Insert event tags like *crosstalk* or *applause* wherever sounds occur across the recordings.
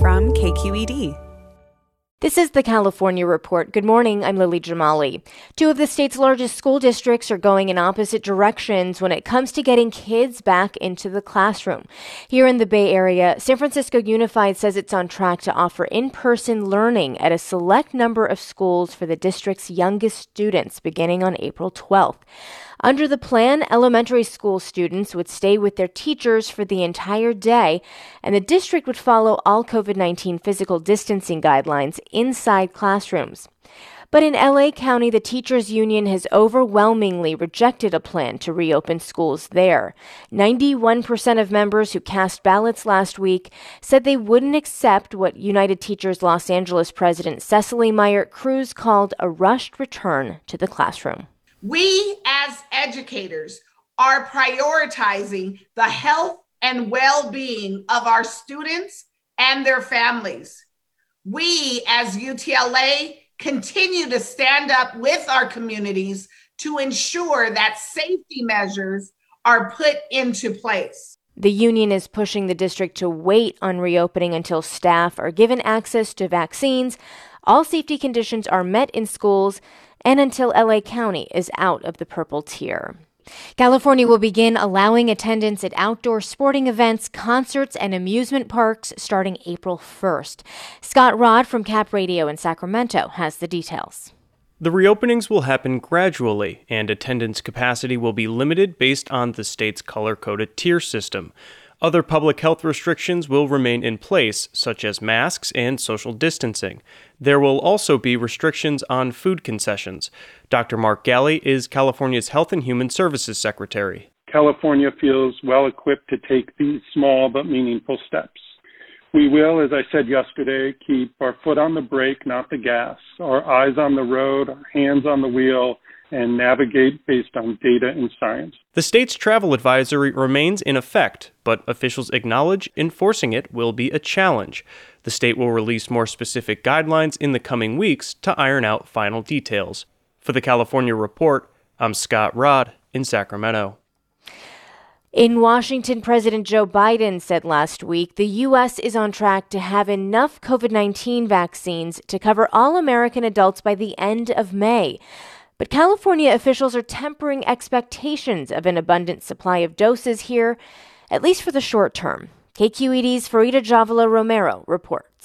From KQED. This is the California Report. Good morning. I'm Lily Jamali. Two of the state's largest school districts are going in opposite directions when it comes to getting kids back into the classroom. Here in the Bay Area, San Francisco Unified says it's on track to offer in person learning at a select number of schools for the district's youngest students beginning on April 12th. Under the plan, elementary school students would stay with their teachers for the entire day, and the district would follow all COVID 19 physical distancing guidelines inside classrooms. But in LA County, the teachers union has overwhelmingly rejected a plan to reopen schools there. 91% of members who cast ballots last week said they wouldn't accept what United Teachers Los Angeles president Cecily Myart Cruz called a rushed return to the classroom. We as educators are prioritizing the health and well being of our students and their families. We as UTLA continue to stand up with our communities to ensure that safety measures are put into place. The union is pushing the district to wait on reopening until staff are given access to vaccines, all safety conditions are met in schools, and until LA County is out of the purple tier. California will begin allowing attendance at outdoor sporting events, concerts, and amusement parks starting April 1st. Scott Rodd from CapRadio in Sacramento has the details. The reopenings will happen gradually, and attendance capacity will be limited based on the state's color coded tier system. Other public health restrictions will remain in place, such as masks and social distancing. There will also be restrictions on food concessions. Dr. Mark Ghaly is California's Health and Human Services Secretary. California feels well equipped to take these small but meaningful steps. We will, as I said yesterday, keep our foot on the brake, not the gas, our eyes on the road, our hands on the wheel, and navigate based on data and science. The state's travel advisory remains in effect, but officials acknowledge enforcing it will be a challenge. The state will release more specific guidelines in the coming weeks to iron out final details. For the California Report, I'm Scott Rodd in Sacramento. In Washington, President Joe Biden said last week the U.S. is on track to have enough COVID 19 vaccines to cover all American adults by the end of May. But California officials are tempering expectations of an abundant supply of doses here, at least for the short term. KQED's Farida Jhabvala Romero reports.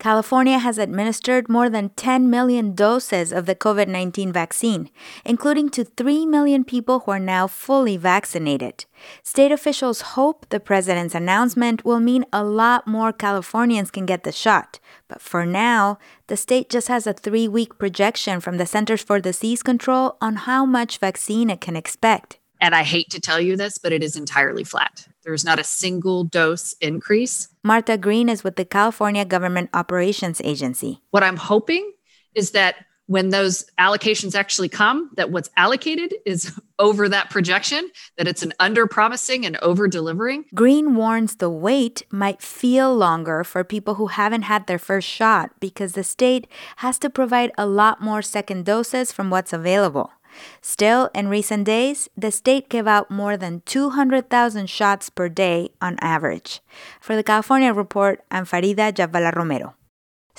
California has administered more than 10 million doses of the COVID 19 vaccine, including to 3 million people who are now fully vaccinated. State officials hope the president's announcement will mean a lot more Californians can get the shot. But for now, the state just has a three week projection from the Centers for Disease Control on how much vaccine it can expect. And I hate to tell you this, but it is entirely flat. There's not a single dose increase. Martha Green is with the California Government Operations Agency. What I'm hoping is that when those allocations actually come, that what's allocated is *laughs* over that projection, that it's an under promising and over delivering. Green warns the wait might feel longer for people who haven't had their first shot because the state has to provide a lot more second doses from what's available. Still, in recent days, the state gave out more than 200,000 shots per day on average. For the California Report, I'm Farida Jhabvala Romero.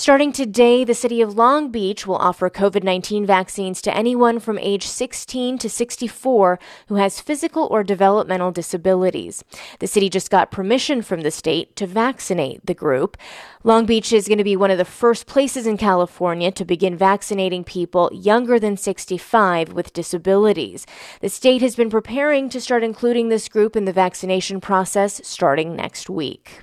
Starting today, the city of Long Beach will offer COVID 19 vaccines to anyone from age 16 to 64 who has physical or developmental disabilities. The city just got permission from the state to vaccinate the group. Long Beach is going to be one of the first places in California to begin vaccinating people younger than 65 with disabilities. The state has been preparing to start including this group in the vaccination process starting next week.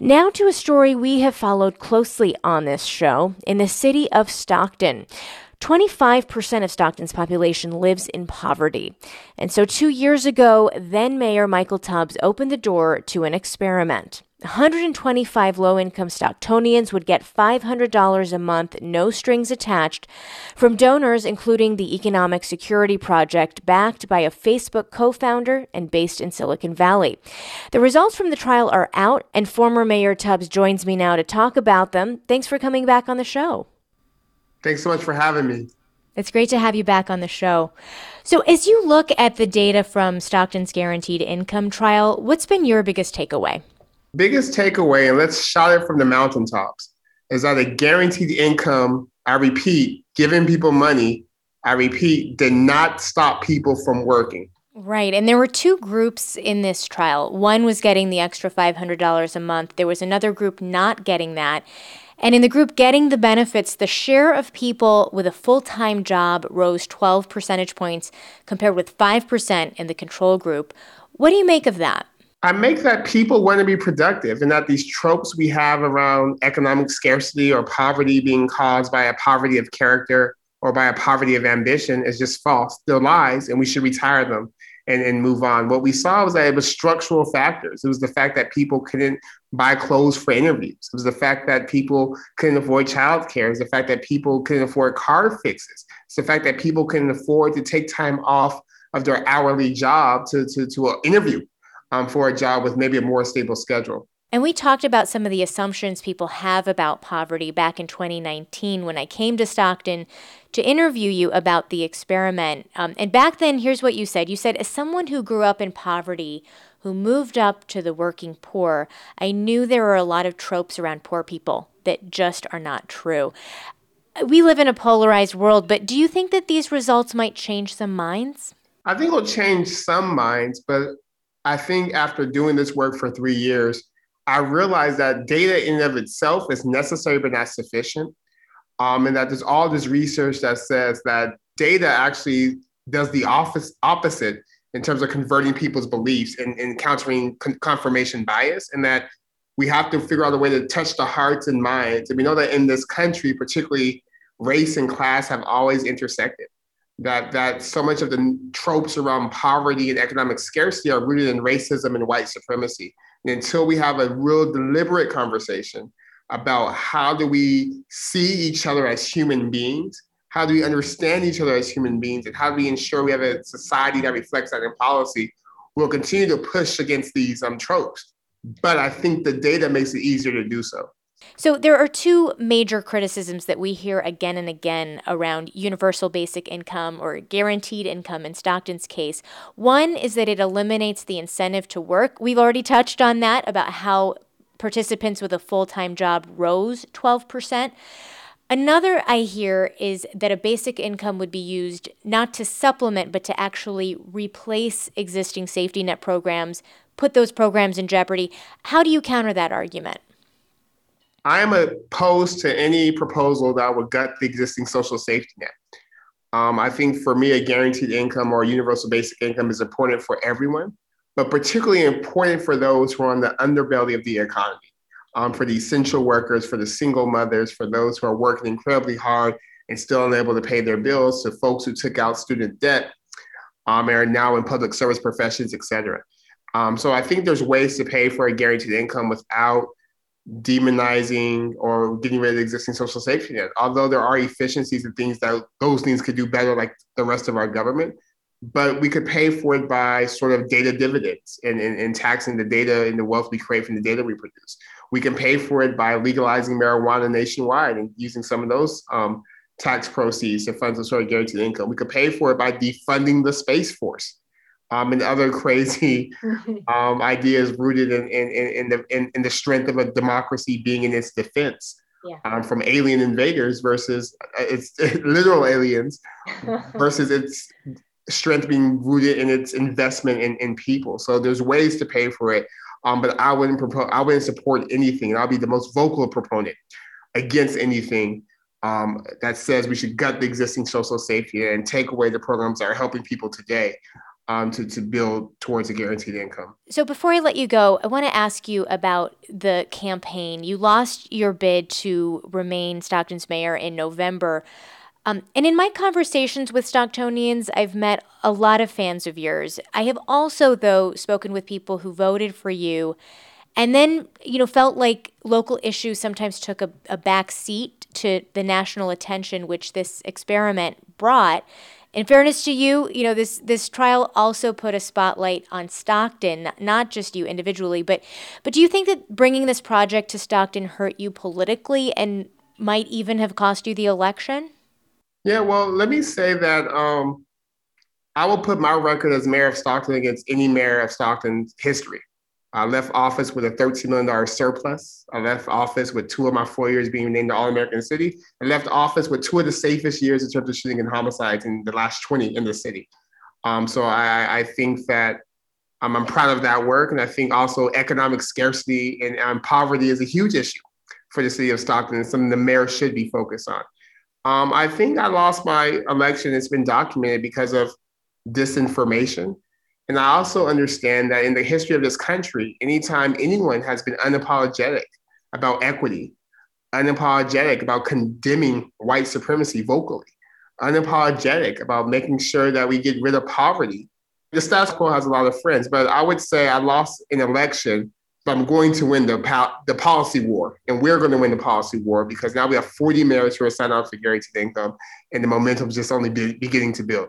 Now to a story we have followed closely on this show in the city of Stockton. 25% of Stockton's population lives in poverty. And so, two years ago, then Mayor Michael Tubbs opened the door to an experiment. 125 low income Stocktonians would get $500 a month, no strings attached, from donors including the Economic Security Project, backed by a Facebook co founder and based in Silicon Valley. The results from the trial are out, and former Mayor Tubbs joins me now to talk about them. Thanks for coming back on the show. Thanks so much for having me. It's great to have you back on the show. So, as you look at the data from Stockton's Guaranteed Income Trial, what's been your biggest takeaway? Biggest takeaway, and let's shout it from the mountaintops, is that a guaranteed income, I repeat, giving people money, I repeat, did not stop people from working. Right. And there were two groups in this trial. One was getting the extra $500 a month, there was another group not getting that. And in the group getting the benefits, the share of people with a full time job rose 12 percentage points compared with 5% in the control group. What do you make of that? I make that people want to be productive and that these tropes we have around economic scarcity or poverty being caused by a poverty of character or by a poverty of ambition is just false. They're lies and we should retire them and, and move on. What we saw was that it was structural factors. It was the fact that people couldn't buy clothes for interviews. It was the fact that people couldn't afford childcare. It was the fact that people couldn't afford car fixes. It's the fact that people couldn't afford to take time off of their hourly job to, to, to an interview um, for a job with maybe a more stable schedule. And we talked about some of the assumptions people have about poverty back in 2019 when I came to Stockton to interview you about the experiment. Um, and back then, here's what you said You said, as someone who grew up in poverty, who moved up to the working poor, I knew there were a lot of tropes around poor people that just are not true. We live in a polarized world, but do you think that these results might change some minds? I think it'll change some minds, but I think after doing this work for three years, I realized that data in and of itself is necessary but not sufficient. Um, and that there's all this research that says that data actually does the office opposite in terms of converting people's beliefs and, and countering con- confirmation bias, and that we have to figure out a way to touch the hearts and minds. And we know that in this country, particularly race and class have always intersected that that so much of the tropes around poverty and economic scarcity are rooted in racism and white supremacy. And until we have a real deliberate conversation about how do we see each other as human beings, how do we understand each other as human beings, and how do we ensure we have a society that reflects that in policy, we'll continue to push against these um, tropes. But I think the data makes it easier to do so. So, there are two major criticisms that we hear again and again around universal basic income or guaranteed income in Stockton's case. One is that it eliminates the incentive to work. We've already touched on that about how participants with a full time job rose 12%. Another I hear is that a basic income would be used not to supplement, but to actually replace existing safety net programs, put those programs in jeopardy. How do you counter that argument? I am opposed to any proposal that would gut the existing social safety net. Um, I think for me, a guaranteed income or universal basic income is important for everyone, but particularly important for those who are on the underbelly of the economy, um, for the essential workers, for the single mothers, for those who are working incredibly hard and still unable to pay their bills, to folks who took out student debt um, and are now in public service professions, et cetera. Um, so I think there's ways to pay for a guaranteed income without demonizing or getting rid of existing social safety net. Although there are efficiencies and things that those things could do better, like the rest of our government, but we could pay for it by sort of data dividends and, and, and taxing the data and the wealth we create from the data we produce. We can pay for it by legalizing marijuana nationwide and using some of those um, tax proceeds to fund some sort of guaranteed income. We could pay for it by defunding the Space Force um, and other crazy um, ideas rooted in, in, in, the, in, in, the strength of a democracy being in its defense yeah. um, from alien invaders versus uh, its *laughs* literal aliens *laughs* versus its strength being rooted in its investment in, in people. So there's ways to pay for it. Um, but I wouldn't propose, I wouldn't support anything. And I'll be the most vocal proponent against anything um, that says we should gut the existing social safety and take away the programs that are helping people today um, to, to build towards a guaranteed income. So, before I let you go, I want to ask you about the campaign. You lost your bid to remain Stockton's mayor in November. Um, and in my conversations with Stocktonians, I've met a lot of fans of yours. I have also, though, spoken with people who voted for you and then, you know, felt like local issues sometimes took a, a back seat to the national attention which this experiment brought. In fairness to you, you know this this trial also put a spotlight on Stockton, not just you individually, but but do you think that bringing this project to Stockton hurt you politically and might even have cost you the election? Yeah, well, let me say that um, I will put my record as mayor of Stockton against any mayor of Stockton's history. I left office with a $13 million surplus. I left office with two of my four years being named the All American City. I left office with two of the safest years in terms of shooting and homicides in the last 20 in the city. Um, so I, I, think that um, I'm proud of that work. And I think also economic scarcity and um, poverty is a huge issue for the city of Stockton and something the mayor should be focused on. Um, I think I lost my election. It's been documented because of disinformation and I also understand that in the history of this country, anytime anyone has been unapologetic about equity, unapologetic about condemning white supremacy vocally, unapologetic about making sure that we get rid of poverty, the status quo has a lot of friends. But I would say I lost an election, but I'm going to win the, the policy war. And we're going to win the policy war because now we have 40 mayors who are signed up for guaranteed income, and the momentum is just only be, beginning to build.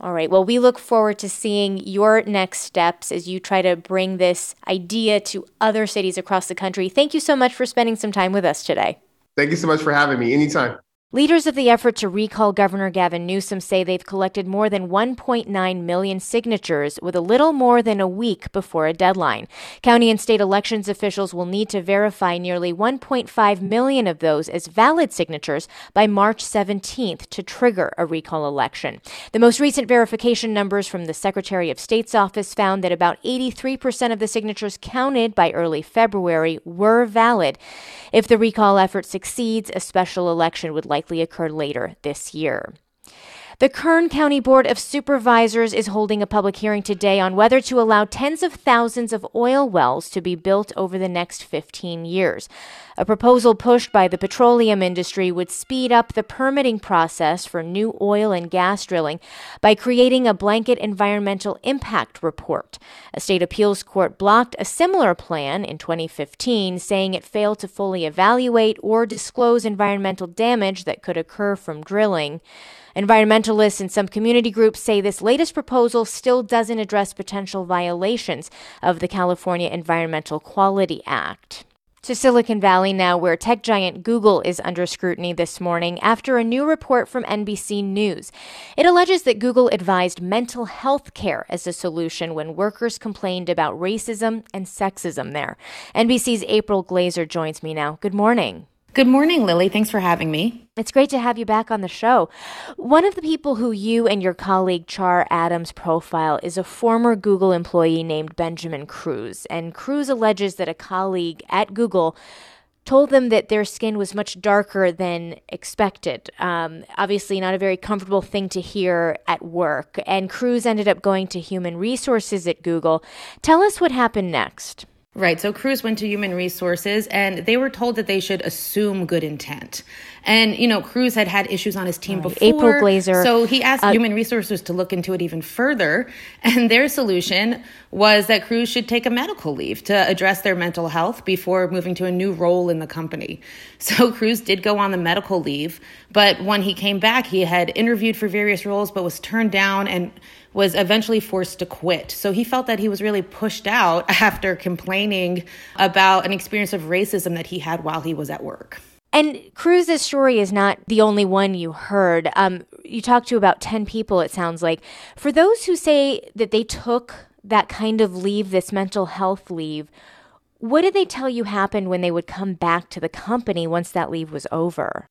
All right. Well, we look forward to seeing your next steps as you try to bring this idea to other cities across the country. Thank you so much for spending some time with us today. Thank you so much for having me. Anytime. Leaders of the effort to recall Governor Gavin Newsom say they've collected more than 1.9 million signatures with a little more than a week before a deadline. County and state elections officials will need to verify nearly 1.5 million of those as valid signatures by March 17th to trigger a recall election. The most recent verification numbers from the Secretary of State's office found that about 83% of the signatures counted by early February were valid. If the recall effort succeeds, a special election would likely likely occur later this year. The Kern County Board of Supervisors is holding a public hearing today on whether to allow tens of thousands of oil wells to be built over the next 15 years. A proposal pushed by the petroleum industry would speed up the permitting process for new oil and gas drilling by creating a blanket environmental impact report. A state appeals court blocked a similar plan in 2015, saying it failed to fully evaluate or disclose environmental damage that could occur from drilling. Environmentalists and some community groups say this latest proposal still doesn't address potential violations of the California Environmental Quality Act. To Silicon Valley now, where tech giant Google is under scrutiny this morning after a new report from NBC News. It alleges that Google advised mental health care as a solution when workers complained about racism and sexism there. NBC's April Glaser joins me now. Good morning. Good morning, Lily. Thanks for having me. It's great to have you back on the show. One of the people who you and your colleague Char Adams profile is a former Google employee named Benjamin Cruz. And Cruz alleges that a colleague at Google told them that their skin was much darker than expected. Um, obviously, not a very comfortable thing to hear at work. And Cruz ended up going to human resources at Google. Tell us what happened next. Right. So Cruz went to human resources and they were told that they should assume good intent. And, you know, Cruz had had issues on his team right. before. April Glaser. So he asked uh, human resources to look into it even further. *laughs* And their solution was that Cruz should take a medical leave to address their mental health before moving to a new role in the company. *laughs* So Cruz did go on the medical leave. But when he came back, he had interviewed for various roles, but was turned down and was eventually forced to quit. So he felt that he was really pushed out *laughs* after complaining about an experience of racism that he had while he was at work. And Cruz's story is not the only one you heard. Um, you talked to about 10 people, it sounds like. For those who say that they took that kind of leave, this mental health leave, what did they tell you happened when they would come back to the company once that leave was over?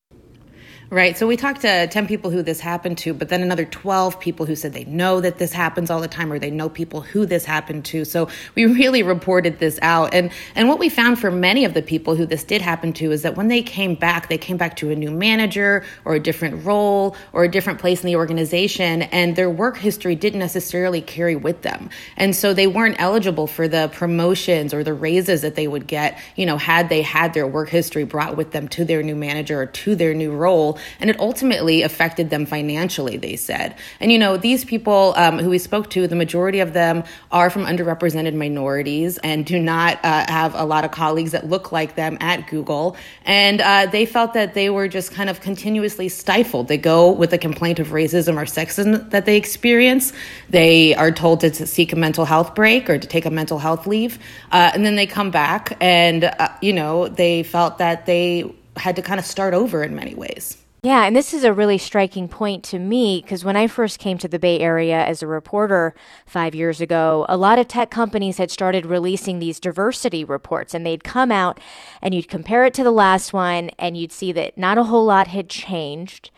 Right. So we talked to 10 people who this happened to, but then another 12 people who said they know that this happens all the time or they know people who this happened to. So we really reported this out. And and what we found for many of the people who this did happen to is that when they came back, they came back to a new manager or a different role or a different place in the organization and their work history didn't necessarily carry with them. And so they weren't eligible for the promotions or the raises that they would get, you know, had they had their work history brought with them to their new manager or to their new role and it ultimately affected them financially, they said. And, you know, these people um, who we spoke to, the majority of them are from underrepresented minorities and do not uh, have a lot of colleagues that look like them at Google. And uh, they felt that they were just kind of continuously stifled. They go with a complaint of racism or sexism that they experience. They are told to, seek a mental health break or to take a mental health leave. Uh, and then they come back and, uh, you know, they felt that they had to kind of start over in many ways. Yeah, and this is a really striking point to me because when I first came to the Bay Area as a reporter five years ago, a lot of tech companies had started releasing these diversity reports, and they'd come out and you'd compare it to the last one, and you'd see that not a whole lot had changed.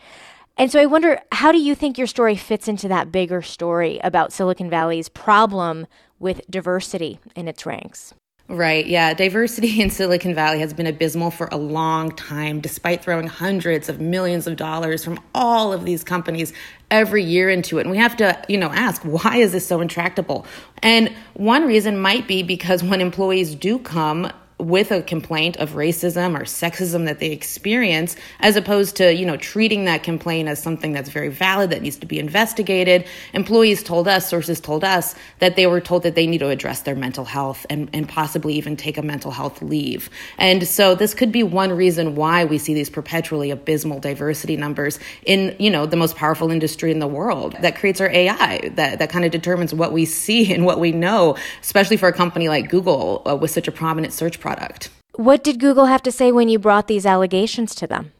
And so I wonder, how do you think your story fits into that bigger story about Silicon Valley's problem with diversity in its ranks? Right. Yeah. Diversity *laughs* in Silicon Valley has been abysmal for a long time, despite throwing hundreds of millions of dollars from all of these companies every year into it. And we have to, you know, ask, why is this so intractable? And one reason might be because when employees do come with a complaint of racism or sexism that they experience as opposed to you know treating that complaint as something that's very valid that needs to be investigated. Employees told us sources told us that they were told that they need to address their mental health and, and possibly even take a mental health leave. And so this could be one reason why we see these perpetually abysmal diversity numbers in you know the most powerful industry in the world that creates our ai that, that kind of determines what we see and what we know especially for a company like google uh, with such a prominent search product product. What did Google have to say when you brought these allegations to them?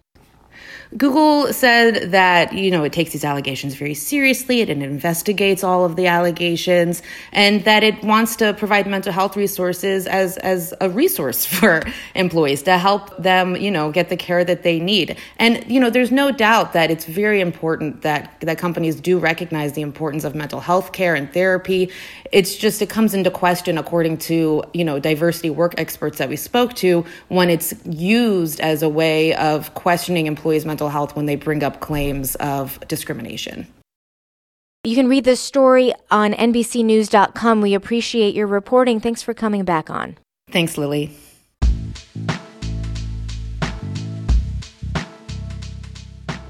Google said that, you know, it takes these allegations very seriously, it investigates all of the allegations, and that it wants to provide mental health resources as, as a resource *laughs* for employees to help them, you know, get the care that they need. And, you know, there's no doubt that it's very important that, that companies do recognize the importance of mental health care and therapy. It's just, it comes into question according to, you know, diversity work experts that we spoke to when it's used as a way of questioning employees' mental mental health when they bring up claims of discrimination. You can read this story on NBCNews.com. We appreciate your reporting. Thanks for coming back on. Thanks, Lily.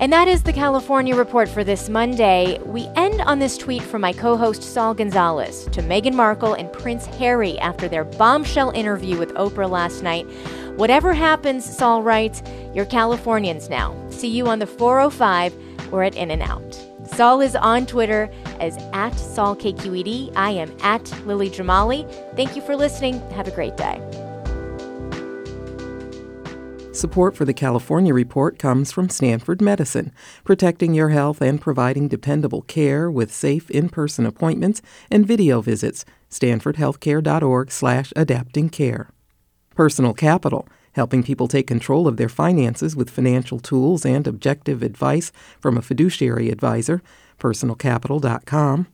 And that is the California Report for this Monday. We end on this tweet from my co host Saul Gonzalez to Meghan Markle and Prince Harry after their bombshell interview with Oprah last night. Whatever happens, Saul writes, you're Californians now. See you on the 405 or at In-N-Out. Saul is on Twitter as at SaulKQED. I am at Lily Jamali. Thank you for listening. Have a great day. Support for the California Report comes from Stanford Medicine, protecting your health and providing dependable care with safe in-person appointments and video visits. StanfordHealthcare.org/slash-adapting care. Personal Capital, helping people take control of their finances with financial tools and objective advice from a fiduciary advisor, personalcapital.com.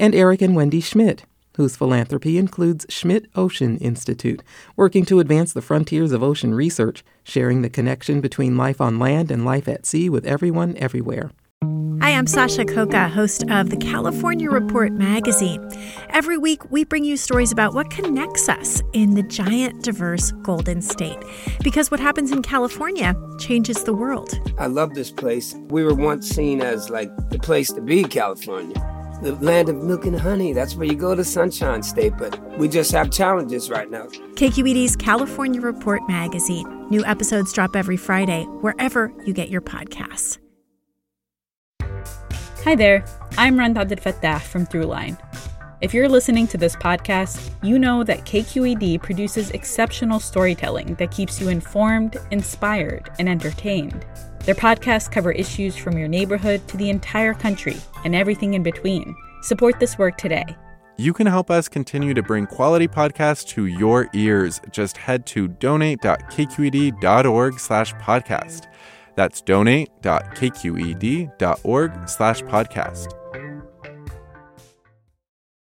And Eric and Wendy Schmidt, whose philanthropy includes Schmidt Ocean Institute, working to advance the frontiers of ocean research, sharing the connection between life on land and life at sea with everyone everywhere. Hi, I'm Sasha Khokha, host of the California Report magazine. Every week, we bring you stories about what connects us in the giant, diverse Golden State. Because what happens in California changes the world. I love this place. We were once seen as like the place to be, California. The land of milk and honey. That's where you go to Sunshine State, but we just have challenges right now. KQED's California Report magazine. New episodes drop every Friday, wherever you get your podcasts. Hi there, I'm Rund Abdelfatah from Throughline. If you're listening to this podcast, you know that KQED produces exceptional storytelling that keeps you informed, inspired, and entertained. Their podcasts cover issues from your neighborhood to the entire country and everything in between. Support this work today. You can help us continue to bring quality podcasts to your ears. Just head to donate.kqed.org slash podcast. That's donate.kqed.org slash podcast.